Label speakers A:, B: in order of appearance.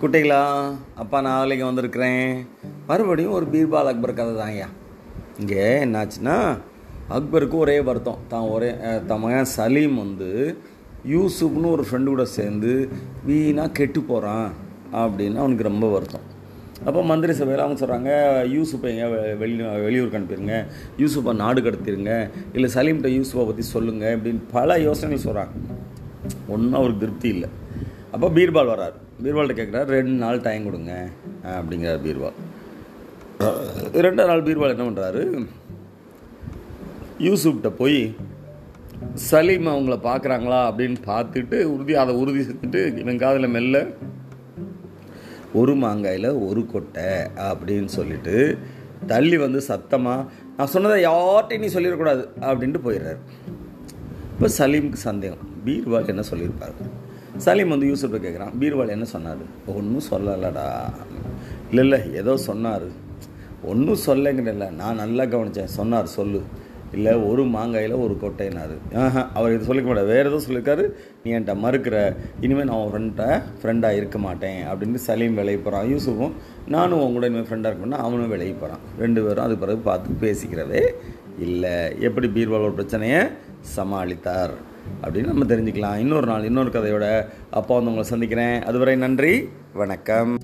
A: குட்டைகளா அப்பா நான் வேலைக்கு வந்திருக்கிறேன். மறுபடியும் ஒரு பீர்பால் அக்பர் கதை தான் ஐயா. இங்கே என்னாச்சுன்னா அக்பருக்கு ஒரே வருத்தம். தான் ஒரே தன் மகன் சலீம் வந்து யூசுப்னு ஒரு ஃப்ரெண்டு கூட சேர்ந்து வீணாக கெட்டு போகிறான் அப்படின்னு அவனுக்கு ரொம்ப வருத்தம். அப்போ மந்திரி சபையில் அவங்க சொல்கிறாங்க யூசுப்பை எங்கே வெ- வெளி வெளியூருக்கு அனுப்பிடுங்க யூசுப்பை நாடு கடத்திடுங்க இல்லை சலீம்கிட்ட யூசுப்பை பற்றி சொல்லுங்கள் இப்படின்னு பல யோசனைகள் சொல்கிறாங்க ஒன்றும் அவருக்கு திருப்தி இல்லை. அப்போ பீர்பால் வராரு பீர்வால்கிட்ட கேட்குறாரு ரெண்டு நாள் டைம் கொடுங்க அப்படிங்கிறார் பீர்வால். ரெண்டாவது நாள் பீர்வால் என்ன பண்ணுறாரு யூசுப்கிட்ட போய் சலீம் அவங்கள பார்க்குறாங்களா அப்படின்னு பார்த்துட்டு உறுதி அதை உறுதி செஞ்சுட்டு இவன் காதில் மெல்ல ஒரு மாங்காயில் ஒரு கொட்டை அப்படின்னு சொல்லிட்டு தள்ளி வந்து சத்தமாக நான் சொன்னதை யார்கிட்டையும் நீ சொல்லிடக்கூடாது அப்படின்ட்டு போயிடுறாரு. இப்போ சலீமுக்கு சந்தேகம். பீர்பால் என்ன சொல்லியிருப்பாரு? சலீம் வந்து யூசுஃபை கேட்குறான் பீர்வால் என்ன சொன்னார்? ஒன்றும் சொல்லலடா. இல்லை இல்லை ஏதோ சொன்னார். ஒன்றும் சொல்லைங்கிறல்ல நான் நல்லா கவனித்தேன் சொன்னார் சொல்லு. இல்லை ஒரு மாங்காயில் ஒரு கொட்டைனாரு ஆஹா அவர் இது சொல்லிக்க மாட்டார். வேறு எதுவும் சொல்லியிருக்காரு? நீ என்கிட்ட மறுக்கிற. இனிமேல் நான் உன் ஃப்ரெண்ட்டை ஃப்ரெண்டாக இருக்க மாட்டேன் அப்படின்னு சலீம் விலையை போகிறான் யூசுஃபும் நானும் உன் கூட இனிமேல் ஃப்ரெண்டாக இருக்கணும்னா அவனும் விலையை போகிறான் ரெண்டு பேரும் அது பிறகு பார்த்து பேசிக்கிறதே இல்லை. எப்படி பீர்பால் ஒரு பிரச்சனையை சமாளித்தார் அப்படின்னு நம்ம தெரிஞ்சுக்கலாம். இன்னொரு நாள் இன்னொரு கதையோட அப்பா வந்து உங்களை சந்திக்கிறேன். அதுவரை நன்றி வணக்கம்.